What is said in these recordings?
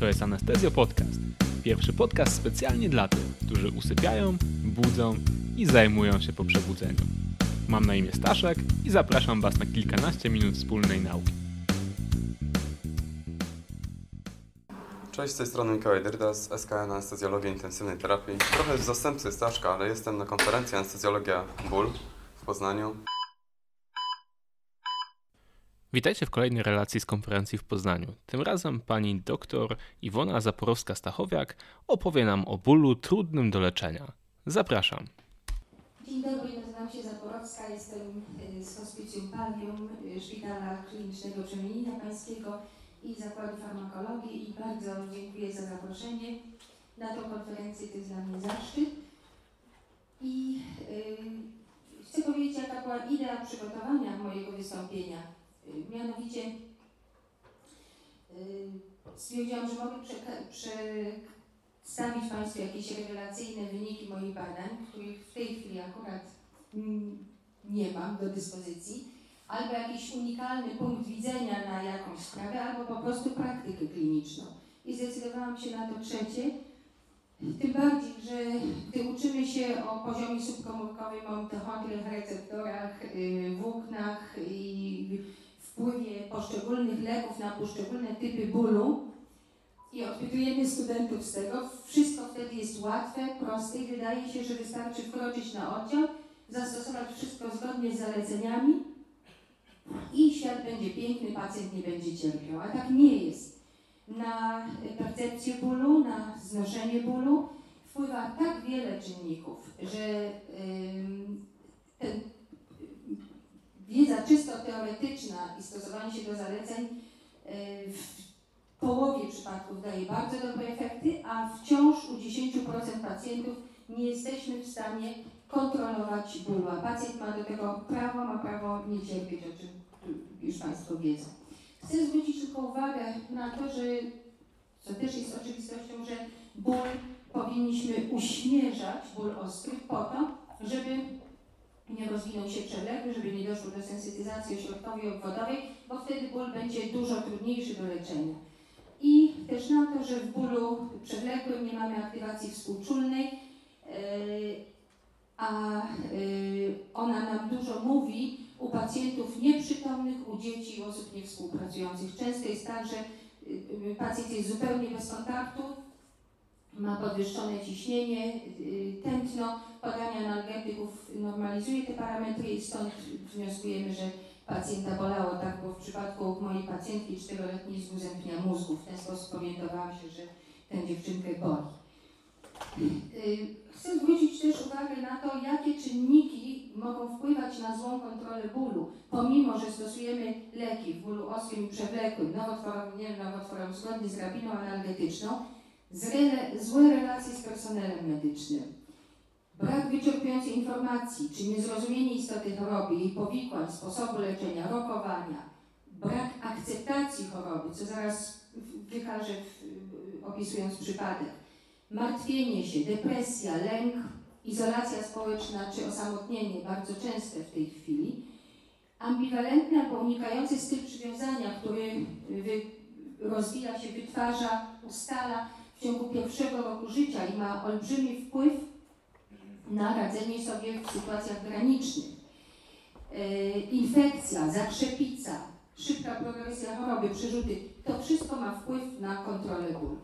To jest Anestezjo Podcast. Pierwszy podcast specjalnie dla tych, którzy usypiają, budzą i zajmują się po przebudzeniu. Mam na imię Staszek i zapraszam Was na kilkanaście minut wspólnej nauki. Cześć, z tej strony Mikołaj Dyrdas, SKN Anestezjologia Intensywnej Terapii. Trochę w zastępcy Staszka, ale jestem na konferencji Anestezjologia Ból w Poznaniu. Witajcie w kolejnej relacji z konferencji w Poznaniu. Tym razem pani dr Iwona Zaporowska-Stachowiak opowie nam o bólu trudnym do leczenia. Zapraszam. Dzień dobry, nazywam się Zaporowska, jestem y, z Hospicjum Pallium y, Szpitala Klinicznego Przemienina Pańskiego i Zakładu Farmakologii i bardzo dziękuję za zaproszenie na tą konferencję, to jest dla mnie zaszczyt. I y, chcę powiedzieć, jaka była idea przygotowania mojego wystąpienia. Y, mianowicie y, stwierdziłam, że mogę przedstawić Państwu jakieś rewelacyjne wyniki moich badań, których w tej chwili akurat nie mam do dyspozycji, albo jakiś unikalny punkt widzenia na jakąś sprawę, albo po prostu praktykę kliniczną. I zdecydowałam się na to trzecie, tym bardziej, że gdy uczymy się o poziomie subkomórkowym, o mitochondriach, receptorach, y, włóknach i wpływie poszczególnych leków na poszczególne typy bólu i odpytujemy studentów z tego, wszystko wtedy jest łatwe, proste i wydaje się, że wystarczy wkroczyć na oddział, zastosować wszystko zgodnie z zaleceniami i świat będzie piękny, pacjent nie będzie cierpiał. A tak nie jest. Na percepcję bólu, na znoszenie bólu wpływa tak wiele czynników, że ym, ten wiedza czysto teoretyczna i stosowanie się do zaleceń y, w połowie przypadków daje bardzo dobre efekty, a wciąż u 10% pacjentów nie jesteśmy w stanie kontrolować bólu, a pacjent ma do tego prawo, ma prawo nie cierpieć, o czym już Państwo wiedzą. Chcę zwrócić tylko uwagę na to, że, co też jest oczywistością, że ból powinniśmy uśmierzać, ból ostry, po to, żeby nie rozwinął się przewlekły, żeby nie doszło do sensytyzacji ośrodkowej obwodowej, bo wtedy ból będzie dużo trudniejszy do leczenia. I też na to, że w bólu przewlekłym nie mamy aktywacji współczulnej, yy, a yy, ona nam dużo mówi u pacjentów nieprzytomnych, u dzieci i osób niewspółpracujących. Często jest tak, że yy, pacjent jest zupełnie bez kontaktu, ma podwyższone ciśnienie, tętno, podanie analgetyków normalizuje te parametry i stąd wnioskujemy, że pacjenta bolało tak, bo w przypadku mojej pacjentki czteroletniej z guzem pnia mózgu w ten sposób orientowałam się, że tę dziewczynkę boli. Chcę zwrócić też uwagę na to, jakie czynniki mogą wpływać na złą kontrolę bólu, pomimo, że stosujemy leki w bólu ostrym i przewlekłym, nowotworowym, nie nowotworowym, zgodnie z rabiną analgetyczną, złe relacje z personelem medycznym, brak wyczerpującej informacji, czy niezrozumienie istoty choroby, jej powikłań, sposobu leczenia, rokowania, brak akceptacji choroby, co zaraz wykażę opisując przypadek, martwienie się, depresja, lęk, izolacja społeczna czy osamotnienie, bardzo częste w tej chwili, ambiwalentny albo unikający styl przywiązania, który rozwija się, wytwarza, ustala w ciągu pierwszego roku życia i ma olbrzymi wpływ na radzenie sobie w sytuacjach granicznych. Yy, infekcja, zakrzepica, szybka progresja choroby, przerzuty, to wszystko ma wpływ na kontrolę bólu.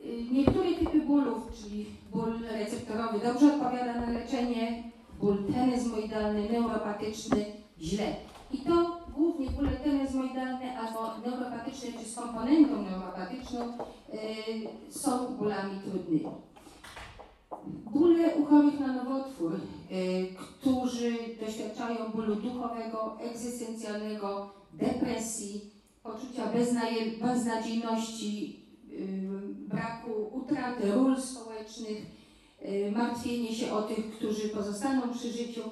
Yy, niektóre typy bólów, czyli ból receptorowy, dobrze odpowiada na leczenie, ból tenezmoidalny, neuropatyczny, źle. I to głównie bóle tenezmoidalne albo neuropatyczne czy z komponentą neuropatyczną yy, są bólami trudnymi. Bóle u chorych na nowotwór, yy, którzy doświadczają bólu duchowego, egzystencjalnego, depresji, poczucia beznadziejności, yy, braku utraty ról społecznych, martwienie się o tych, którzy pozostaną przy życiu,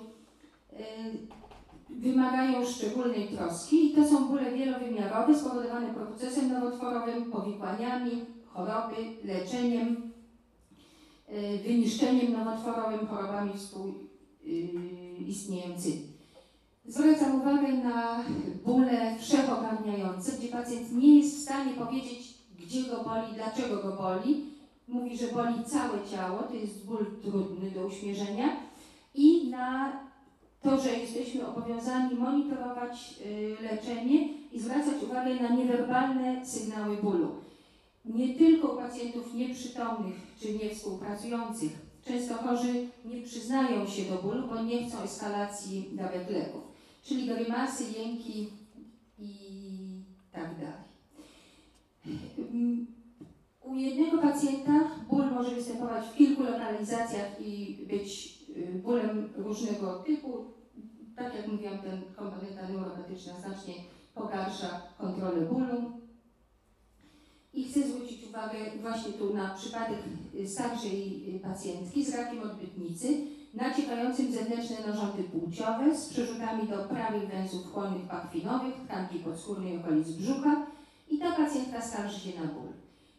wymagają szczególnej troski i to są bóle wielowymiarowe spowodowane procesem nowotworowym, powikłaniami, choroby, leczeniem, wyniszczeniem nowotworowym, chorobami współistniejącymi. Zwracam uwagę na bóle wszechogarniające, gdzie pacjent nie jest w stanie powiedzieć, gdzie go boli, dlaczego go boli. Mówi, że boli całe ciało, to jest ból trudny do uśmierzenia. I na to, że jesteśmy obowiązani monitorować y, leczenie i zwracać uwagę na niewerbalne sygnały bólu. Nie tylko u pacjentów nieprzytomnych czy niewspółpracujących. Często chorzy nie przyznają się do bólu, bo nie chcą eskalacji dawek leków, czyli grymasy, jęki i tak dalej. U jednego pacjenta ból może występować w kilku lokalizacjach i być bólem różnego typu. Tak jak mówiłam, ten komponenta neuropatyczna znacznie pogarsza kontrolę bólu. I chcę zwrócić uwagę właśnie tu na przypadek y, starszej y, pacjentki z rakiem odbytnicy, naciekającym zewnętrzne narządy płciowe z przerzutami do prawych węzłów chłonnych pachwinowych, tkanki podskórnej okolic brzucha i ta pacjentka skarży się na ból.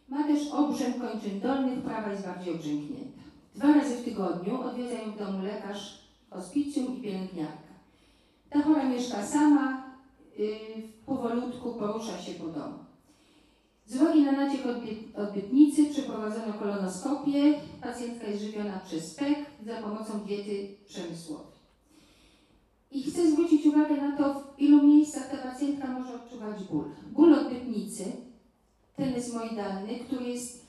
Ma też obrzęk kończyn dolnych, prawa jest bardziej obrzęknięta. Dwa razy w tygodniu odwiedza ją w domu lekarz, hospicjum i pielęgniarka. Ta chora mieszka sama, yy, powolutku porusza się po domu. Z uwagi na naciek odbyt, odbytnicy przeprowadzono kolonoskopię. Pacjentka jest żywiona przez PEK za pomocą diety przemysłowej. I chcę zwrócić uwagę na to, w ilu miejscach ta pacjentka może odczuwać ból. Ból odbytnicy, ten jest moidalny, który jest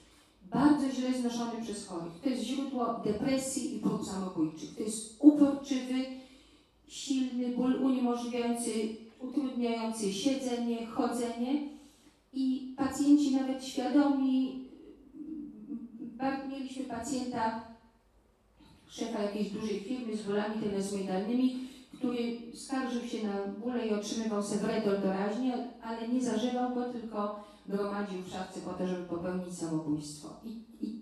bardzo źle znoszony przez chorych. To jest źródło depresji i prób samobójczych. To jest uporczywy, silny ból uniemożliwiający, utrudniający siedzenie, chodzenie i pacjenci nawet świadomi, mieliśmy pacjenta, szefa jakiejś dużej firmy z bólami tenesmydalnymi, który skarżył się na bóle i otrzymywał Sevredol doraźnie, ale nie zażywał go, tylko gromadził w szafce po to, żeby popełnić samobójstwo. I, i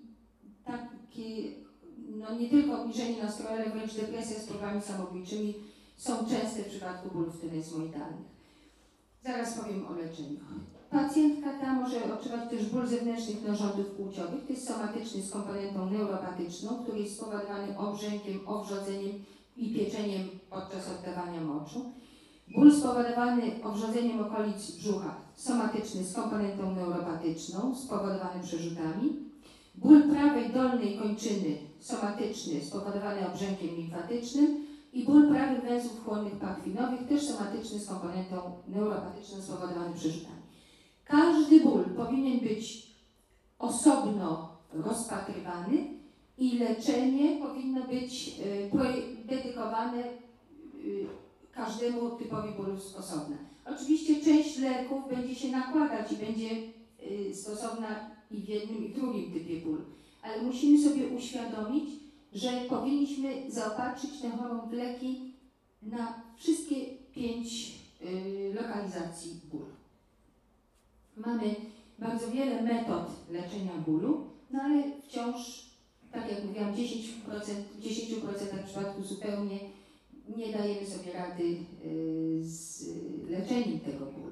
takie, no nie tylko obniżenie nastroju, ale wręcz depresja z próbami samobójczymi są częste w przypadku bólów tenesmoidalnych. Zaraz powiem o leczeniu. Pacjentka ta może odczuwać też ból zewnętrznych narządów płciowych. To jest somatyczny z komponentą neuropatyczną, który jest spowodowany obrzękiem, owrzodzeniem i pieczeniem podczas oddawania moczu. Ból spowodowany owrzodzeniem okolic brzucha, somatyczny z komponentą neuropatyczną, spowodowany przerzutami. Ból prawej dolnej kończyny, somatyczny, spowodowany obrzękiem limfatycznym i ból prawych węzłów chłonnych pachwinowych, też somatyczny z komponentą neuropatyczną, spowodowany przerzutami. Każdy ból powinien być osobno rozpatrywany i leczenie powinno być y, dedykowane y, każdemu typowi bólów osobna. Oczywiście część leków będzie się nakładać i będzie y, stosowna i w jednym i w drugim typie bólu, ale musimy sobie uświadomić, że powinniśmy zaopatrzyć tę chorą w leki na wszystkie pięć y, lokalizacji bólu. Mamy bardzo wiele metod leczenia bólu, no ale wciąż, tak jak mówiłam, 10%, w 10% przypadków zupełnie nie dajemy sobie rady y, z leczeniem tego bólu.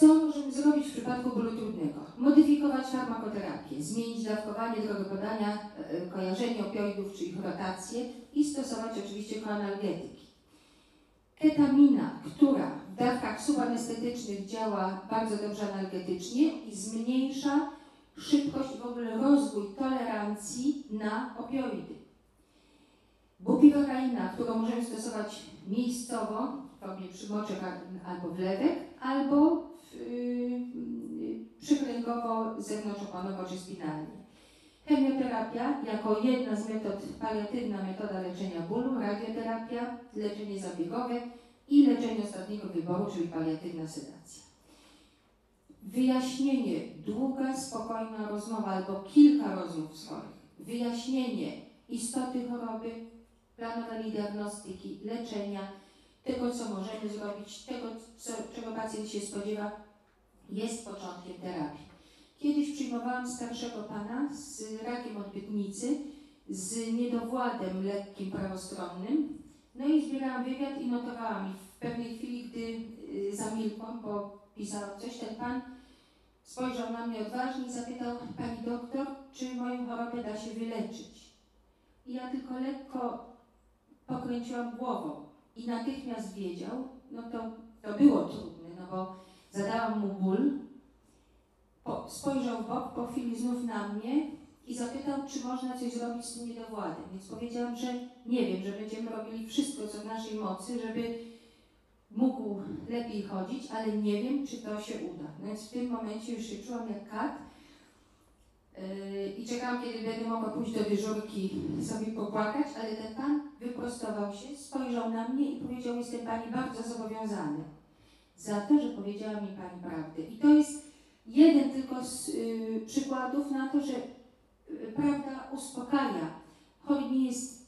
Co możemy zrobić w przypadku bólu trudnego? Modyfikować farmakoterapię, zmienić dawkowanie, drogę podania, e, kojarzenie opioidów czy ich rotację i stosować oczywiście koanalgetyki. Ketamina, która w dawkach subanestetycznych działa bardzo dobrze analgetycznie i zmniejsza szybkość w ogóle rozwój tolerancji na opioidy. Bupiwakaina, którą możemy stosować miejscowo w formie przymoczek albo wlewek, albo yy, przykręgowo, zewnątrzoponowo czy spinalnie. Chemioterapia jako jedna z metod, paliatywna metoda leczenia bólu, radioterapia, leczenie zabiegowe i leczenie ostatniego wyboru, czyli paliatywna sedacja. Wyjaśnienie, długa, spokojna rozmowa albo kilka rozmów z chorym. Wyjaśnienie istoty choroby, planowanie diagnostyki, leczenia, tego co możemy zrobić, tego co, czego pacjent się spodziewa, jest początkiem terapii. Kiedyś przyjmowałam starszego pana z rakiem odbytnicy, z niedowładem lekkim prawostronnym, no i zbierałam wywiad i notowałam. I w pewnej chwili, gdy y, zamilkłam, bo pisałam coś, ten pan spojrzał na mnie odważnie i zapytał, pani doktor, czy moją chorobę da się wyleczyć? I ja tylko lekko pokręciłam głową. i natychmiast wiedział, no to, to było trudne, no bo zadałam mu ból, po, spojrzał w bok, po chwili znów na mnie i zapytał, czy można coś zrobić z tym niedowładem. Więc powiedziałam, że nie wiem, że będziemy robili wszystko, co w naszej mocy, żeby mógł lepiej chodzić, ale nie wiem, czy to się uda. No więc w tym momencie już się czułam jak kat i czekałam, kiedy będę mogła pójść do dyżurki sobie popłakać, ale ten pan wyprostował się, spojrzał na mnie i powiedział, jestem Pani bardzo zobowiązany za to, że powiedziała mi Pani prawdę. I to jest jeden tylko z y, przykładów na to, że y, prawda uspokaja. Chory nie jest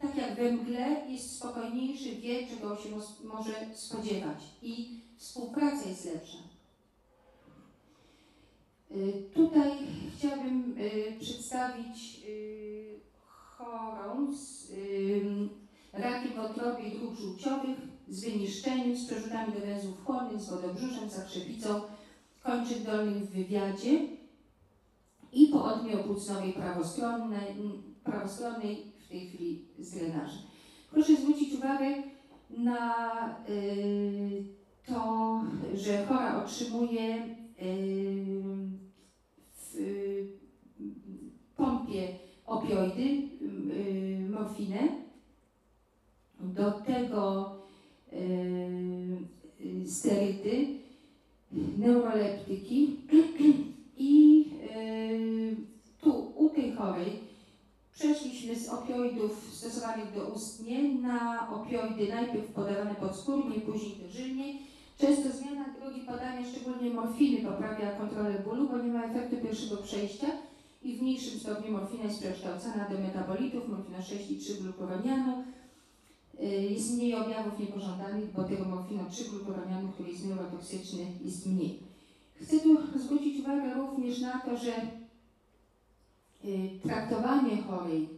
tak jak we mgle, jest spokojniejszy, wie, czego się może spodziewać i współpraca jest lepsza. Y, Tutaj chciałabym y, przedstawić y, chorą z rakiem wątroby i dróg żółciowych, z wyniszczeniem, z przerzutami do węzłów chłonnych, z wodobrzuszem, z zakrzepicą kończyk dolnych w wywiadzie i po odmie opłucnowej prawostronnej, prawostronnej w tej chwili z drenażem. Proszę zwrócić uwagę na to, że chora otrzymuje pompie opioidy, y, morfinę. Do tego y, y, sterydy, neuroleptyki i y, tu u tej chorej przeszliśmy z opioidów stosowanych doustnie na opioidy najpierw podawane podskórnie, później dożylnie. Często zmiana drogi podania, szczególnie morfiny, poprawia kontrolę bólu, bo nie ma efektu pierwszego przejścia i w mniejszym stopniu morfina jest przekształcana do metabolitów, morfina 6 i 3 glukuronianu. Y, Jest mniej objawów niepożądanych, bo tego morfina 3 glukuronianu, który jest neurotoksyczny, jest mniej. Chcę tu zwrócić uwagę również na to, że y, traktowanie chorej,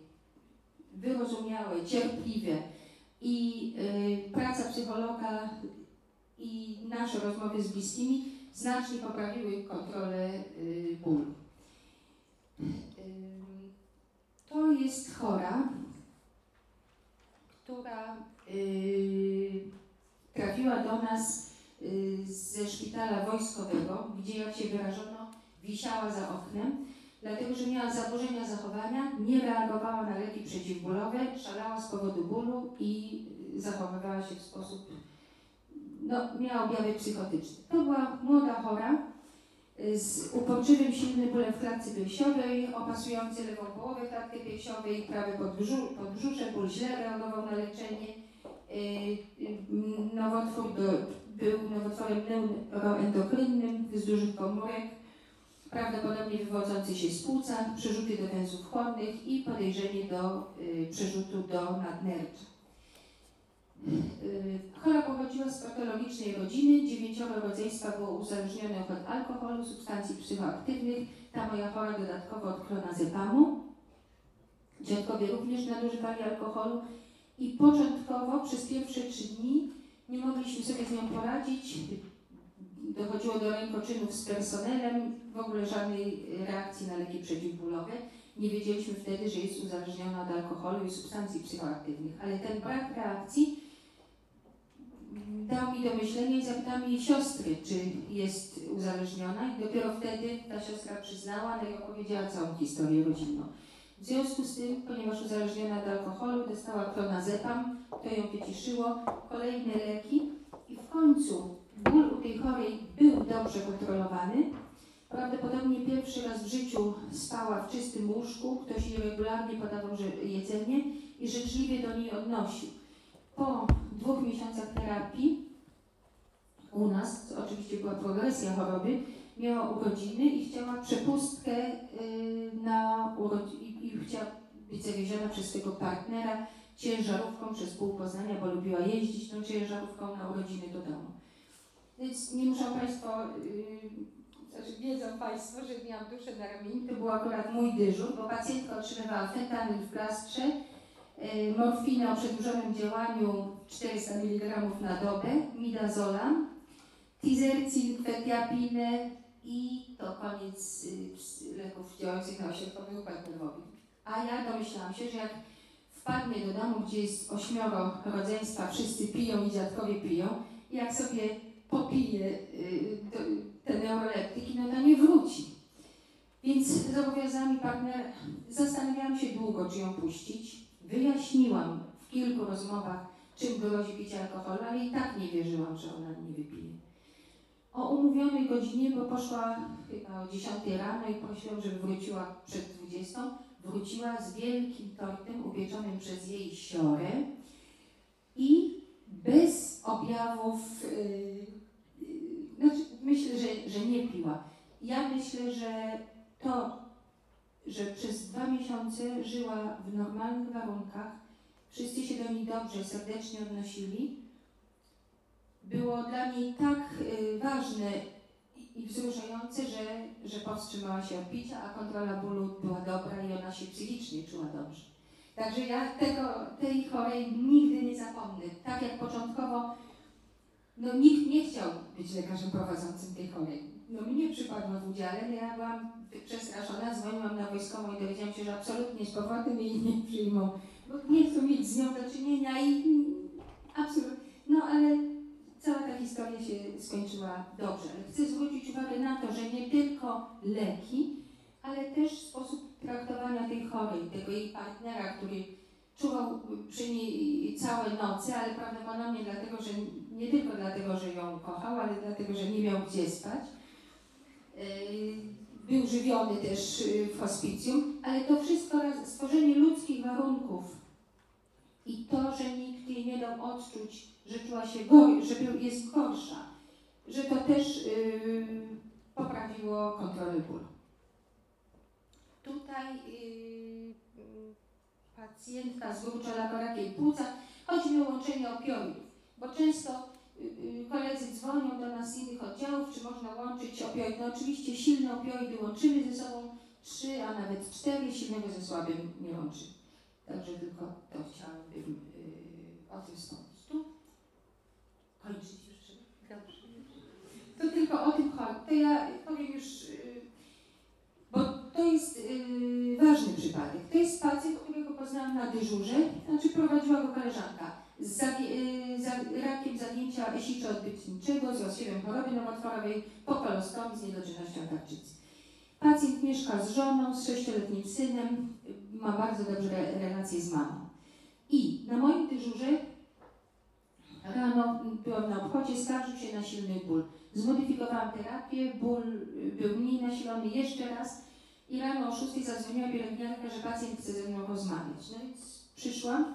wyrozumiałe, cierpliwe i i nasze rozmowy z bliskimi znacznie poprawiły kontrolę y, bólu. Ym, To jest chora, która y, trafiła do nas y, ze szpitala wojskowego, gdzie jak się wyrażono, wisiała za oknem, dlatego że miała zaburzenia zachowania, nie reagowała na leki przeciwbólowe, szalała z powodu bólu i y, zachowywała się w sposób, no, miała objawy psychotyczne. To była młoda chora y, z uporczywym, silnym bólem w klatce piersiowej, opasujący lewą połowę klatki piersiowej, prawe podbrzu, podbrzusze, ból źle reagował na leczenie. Y, y, Nowotwór do, był nowotworem neuroendokrynnym z dużych komórek, prawdopodobnie wywodzący się z płuca, przerzuty do węzłów chłonnych i podejrzenie do przerzutu do nadnercza. Y, Chora pochodziła z patologicznej rodziny, dziewięcioro rodzeństwa było uzależnionych od alkoholu, substancji psychoaktywnych, ta moja chora dodatkowo od klonazepamu. Dziadkowie również nadużywali alkoholu i początkowo przez pierwsze trzy dni nie mogliśmy sobie z nią poradzić. Dochodziło do rękoczynów z personelem, w ogóle żadnej reakcji na leki przeciwbólowe. Nie wiedzieliśmy wtedy, że jest uzależniona od alkoholu i substancji psychoaktywnych, ale ten brak reakcji dał mi do myślenia i zapytałam jej siostry, czy jest uzależniona i dopiero wtedy ta siostra przyznała, no opowiedziała całą historię rodzinną. W związku z tym, ponieważ uzależniona od alkoholu, dostała clonazepam, to ją wyciszyło, kolejne leki i w końcu ból u tej chorej był dobrze kontrolowany. Prawdopodobnie pierwszy raz w życiu spała w czystym łóżku, ktoś jej regularnie podawał jedzenie i życzliwie do niej odnosił. Po dwóch miesiącach terapii u nas, oczywiście była progresja choroby, miała urodziny i chciała przepustkę y, na urodziny i chciała być zawieziona przez swojego partnera ciężarówką przez pół Poznania, bo lubiła jeździć tą ciężarówką na urodziny do domu. Więc nie muszą Państwo, yy, znaczy wiedzą Państwo, że miałam duszę na ramieniu. To był akurat mój dyżur, bo pacjentka otrzymywała fentanyl w plastrze, yy, morfinę o przedłużonym działaniu 400 mg na dobę, midazolam, tizercin, kwetiapinę i to koniec y, leków działających na ośrodkowy układ nerwowy. A ja domyślałam się, że jak wpadnie do domu, gdzie jest ośmioro rodzeństwa, wszyscy piją i dziadkowie piją, jak sobie popije y, te neuroleptyki, no to nie wróci. Więc zobowiązała mi partner, zastanawiałam się długo, czy ją puścić. Wyjaśniłam w kilku rozmowach, czym grozi picie alkoholu, ale i tak nie wierzyłam, że ona nie wypije. O umówionej godzinie, bo poszła chyba o 10 rano i prosiłam, żeby wróciła przed 20, wróciła z wielkim tortem upieczonym przez jej siorę i bez objawów, yy, yy, znaczy myślę, że, że nie piła. Ja myślę, że to, że przez dwa miesiące żyła w normalnych warunkach, wszyscy się do niej dobrze, serdecznie odnosili, było dla niej tak y, ważne i, wzruszające, że, że powstrzymała się od picia, a kontrola bólu była dobra i ona się psychicznie czuła dobrze. Także ja tego, tej chorej nigdy nie zapomnę. Tak jak początkowo, no nikt nie chciał być lekarzem prowadzącym tej chorej. No mnie przypadło w udziale, ja byłam przestraszona, dzwoniłam na wojskową i dowiedziałam się, że absolutnie z powrotem jej nie przyjmą, bo nie chcą mieć z nią do czynienia i absolutnie. No ale cała ta historia się skończyła dobrze. Ale chcę zwrócić uwagę na to, że nie tylko leki, ale też sposób traktowania tej chorej, tego jej partnera, który czuwał przy niej całe noce, ale prawdopodobnie dlatego, że nie tylko dlatego, że ją kochał, ale dlatego, że nie miał gdzie spać. Yy, był żywiony też yy, w hospicjum, ale to wszystko stworzenie ludzkich warunków i to, że nikt jej nie dał odczuć, że czuła się gorzej, że jest gorsza, że to też yy, poprawiło kontrolę bólu. Tutaj yy, pacjentka z gruczola płuca chodzi mi o łączenie opioidów, bo często yy, koledzy dzwonią do nas z innych oddziałów, czy można łączyć opioidy. No oczywiście silne opioidy łączymy ze sobą, trzy, a nawet cztery, silnego ze słabym nie łączymy. Także tylko to chciałabym yy, o tym wspomnieć. Tu kończyć już Dobrze. To tylko o tym chodzi. To ja powiem już, yy, bo to jest yy, ważny przypadek. To jest pacjent, którego poznałam na dyżurze, znaczy prowadziła go koleżanka z za, rakiem zagięcia siczo-odbytniczego, z rozsiewem choroby nowotworowej, po kolostomii z niedoczynnością tarczycy. Pacjent mieszka z żoną, z sześcioletnim synem, ma bardzo dobre relacje z mamą. I na moim dyżurze rano byłam na obchodzie, skarżył się na silny ból. Zmodyfikowałam terapię, ból był mniej nasilony jeszcze raz i rano o 6 zadzwoniła pielęgniarka, że pacjent chce ze mną rozmawiać. No więc przyszłam,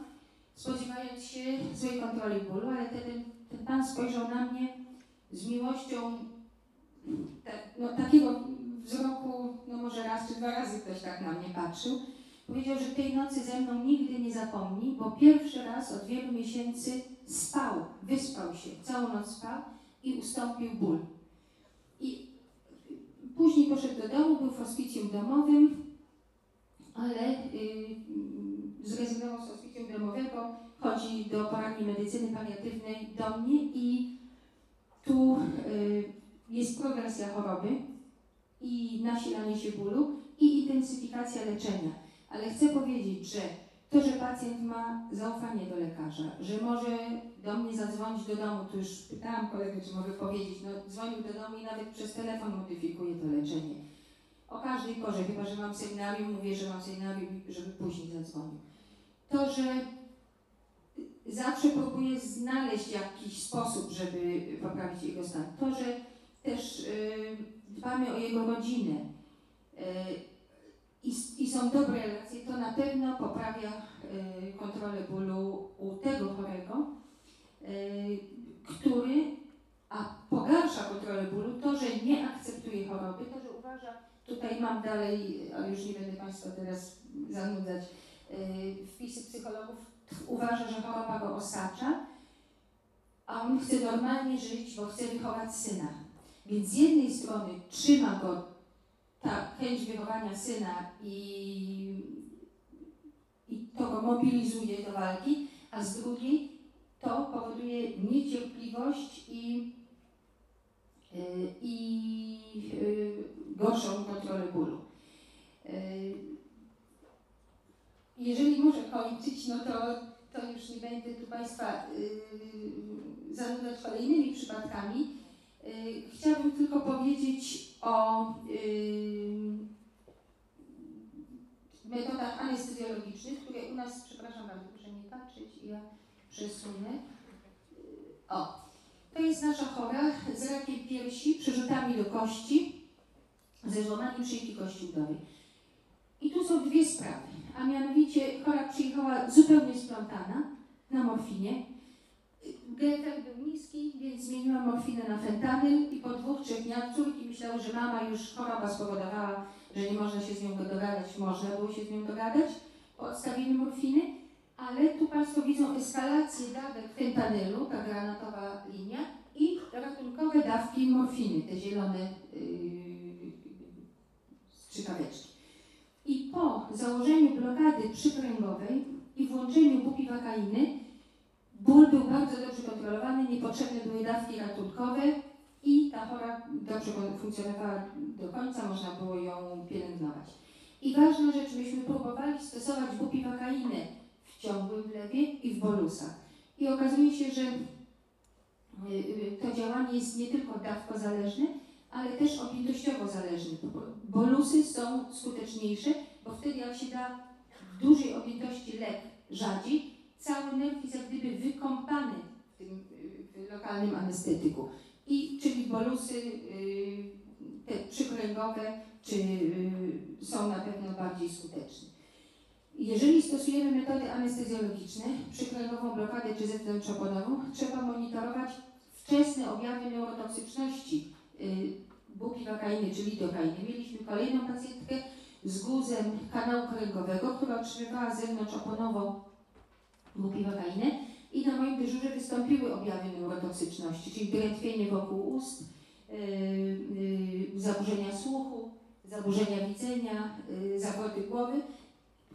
spodziewając się złej kontroli bólu, ale ten, ten pan spojrzał na mnie z miłością no, takiego wzroku, no może raz czy dwa razy ktoś tak na mnie patrzył. Powiedział, że tej nocy ze mną nigdy nie zapomni, bo pierwszy raz od wielu miesięcy spał, wyspał się, całą noc spał i ustąpił ból. I później poszedł do domu, był w hospicjum domowym, ale yy, zrezygnował z hospicjum domowego, chodzi do poradni medycyny paliatywnej do mnie i tu yy, jest progresja choroby i nasilanie się bólu i intensyfikacja leczenia ale chcę powiedzieć, że to, że pacjent ma zaufanie do lekarza, że może do mnie zadzwonić do domu, to już pytałam kolegę, czy mogę powiedzieć, no dzwonił do domu i nawet przez telefon modyfikuje to leczenie. O każdej porze, chyba że mam seminarium, mówię, że mam seminarium, żeby później zadzwonił. To, że zawsze próbuję znaleźć jakiś sposób, żeby poprawić jego stan. To, że też yy, dbamy o jego rodzinę. Yy, i, i są dobre relacje, to na pewno poprawia y, kontrolę bólu u tego chorego, y, który, a pogarsza kontrolę bólu to, że nie akceptuje choroby, to, że uważa, tutaj mam dalej, ale już nie będę Państwa teraz zanudzać, y, wpisy psychologów, uważa, że choroba go osacza, a on chce normalnie żyć, bo chce wychować syna. Więc z jednej strony trzyma go ta chęć wychowania syna i, i to go mobilizuje do walki, a z drugiej to powoduje niecierpliwość i, yy, i yy, gorszą kontrolę bólu. Jeżeli muszę kończyć, no to, to już nie będę tu Państwa yy, zanudzać kolejnymi przypadkami. Yy, chciałabym tylko powiedzieć o yy, metodach anestezjologicznych, które u nas, przepraszam bardzo, proszę nie patrzeć, ja przesunę. O, to jest nasza chora z rakiem piersi, przerzutami do kości, ze złamaniem szyjki kości udowej. I tu są dwie sprawy, a mianowicie chora przyjechała zupełnie splątana na morfinie. GFR był niski, więc zmieniłam morfinę na fentanyl i po dwóch, trzech dniach córki myślały, że mama już choroba spowodowała, że nie można się z nią dogadać. Można było się z nią dogadać po odstawieniu morfiny, ale tu Państwo widzą eskalację dawek fentanylu, ta granatowa linia i ratunkowe dawki morfiny, te zielone yy, strzykaweczki. I po założeniu blokady przykręgowej i włączeniu bupivakainy ból był bardzo dobrze kontrolowany, niepotrzebne były dawki ratunkowe i ta chora dobrze funkcjonowała do końca, można było ją pielęgnować. I ważna rzecz, myśmy próbowali stosować bupivakainę w ciągłym wlewie i w bolusach. I okazuje się, że y, y, to działanie jest nie tylko dawkozależne, ale też objętościowo zależny. Bolusy są skuteczniejsze, bo wtedy jak się da w dużej objętości lek rzadziej, cały nerw jest jak gdyby wykąpany w tym w lokalnym anestetyku. I czyli bolusy y, te przykręgowe czy y, są na pewno bardziej skuteczne. Jeżeli stosujemy metody anestezjologiczne, przykręgową blokadę czy zewnątrzoponową, trzeba monitorować wczesne objawy neurotoksyczności y, bupivakainy czy lidokainy. Mieliśmy kolejną pacjentkę z guzem kanału kręgowego, która otrzymywała zewnątrzoponowo bupivakainę i na moim dyżurze wystąpiły objawy neurotoksyczności, czyli drętwienie wokół ust, yy, yy, zaburzenia słuchu, zaburzenia widzenia, yy, zawroty głowy.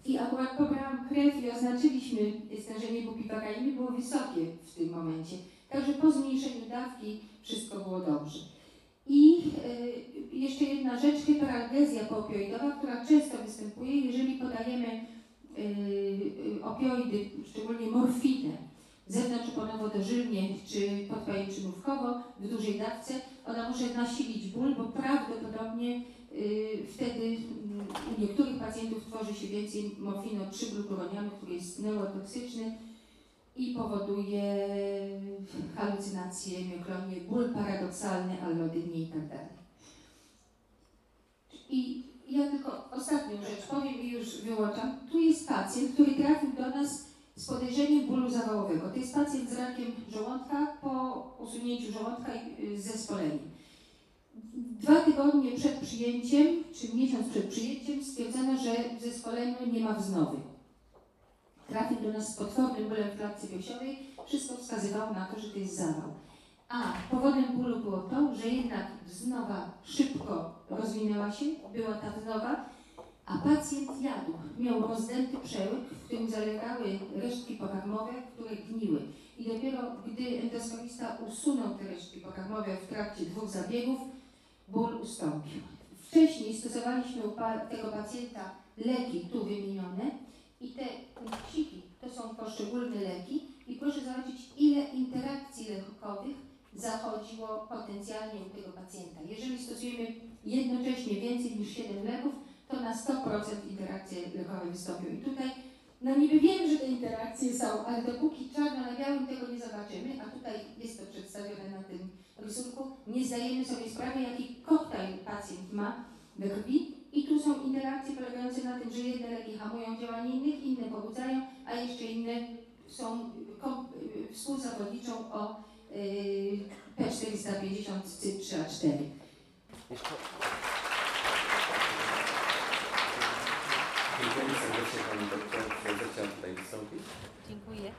I akurat pobrałam krew i oznaczyliśmy stężenie bupivakainy, było wysokie w tym momencie. Także po zmniejszeniu dawki wszystko było dobrze. I y, jeszcze jedna rzecz, hiperalgezja poopioidowa, która często występuje, jeżeli podajemy y, y, opioidy, szczególnie morfinę, zewnątrzoponowo dożylnie czy podpajęczynówkowo w dużej dawce, ona może nasilić ból, bo prawdopodobnie wtedy u niektórych pacjentów tworzy się więcej morfiny od 3-glukuronianu, który jest neurotoksyczny, i powoduje halucynacje, mioklonie, ból paradoksalny, allodynię i tak. I ja tylko ostatnią rzecz powiem i już wyłączam. Tu jest pacjent, który trafił do nas z podejrzeniem bólu zawałowego. To jest pacjent z rakiem żołądka po usunięciu żołądka i z zespoleniem. Dwa tygodnie przed przyjęciem, czy miesiąc przed przyjęciem stwierdzono, że w zespoleniu nie ma wznowy trafił do nas z potwornym bólem w klatce piersiowej, wszystko wskazywało na to, że to jest zawał. A powodem bólu było to, że jednak wznowa szybko rozwinęła się, była ta wznowa, a pacjent jadł. Miał rozdęty przełyk, w którym zalegały resztki pokarmowe, które gniły. I dopiero gdy endoskopista usunął te resztki pokarmowe w trakcie dwóch zabiegów, ból ustąpił. Wcześniej stosowaliśmy u tego pacjenta leki tu wymienione, i te punkciki to są poszczególne leki i proszę zobaczyć, ile interakcji lekowych zachodziło potencjalnie u tego pacjenta. Jeżeli stosujemy jednocześnie więcej niż 7 leków, to na 100% interakcje lekowe wystąpią. I tutaj, no niby wiem, że te interakcje są, ale dopóki czarno na białym tego nie zobaczymy, a tutaj jest to przedstawione na tym rysunku, nie zdajemy sobie sprawy, jaki koktajl pacjent ma we krwi i tu są interakcje polegające na tym, że jedne leki hamują działanie innych, inne pobudzają, a jeszcze inne są współzawodniczą o yy, P450 CYP3A4. Dziękujemy serdecznie Pani Doktor, że zechciała tutaj wystąpić. Dziękuję.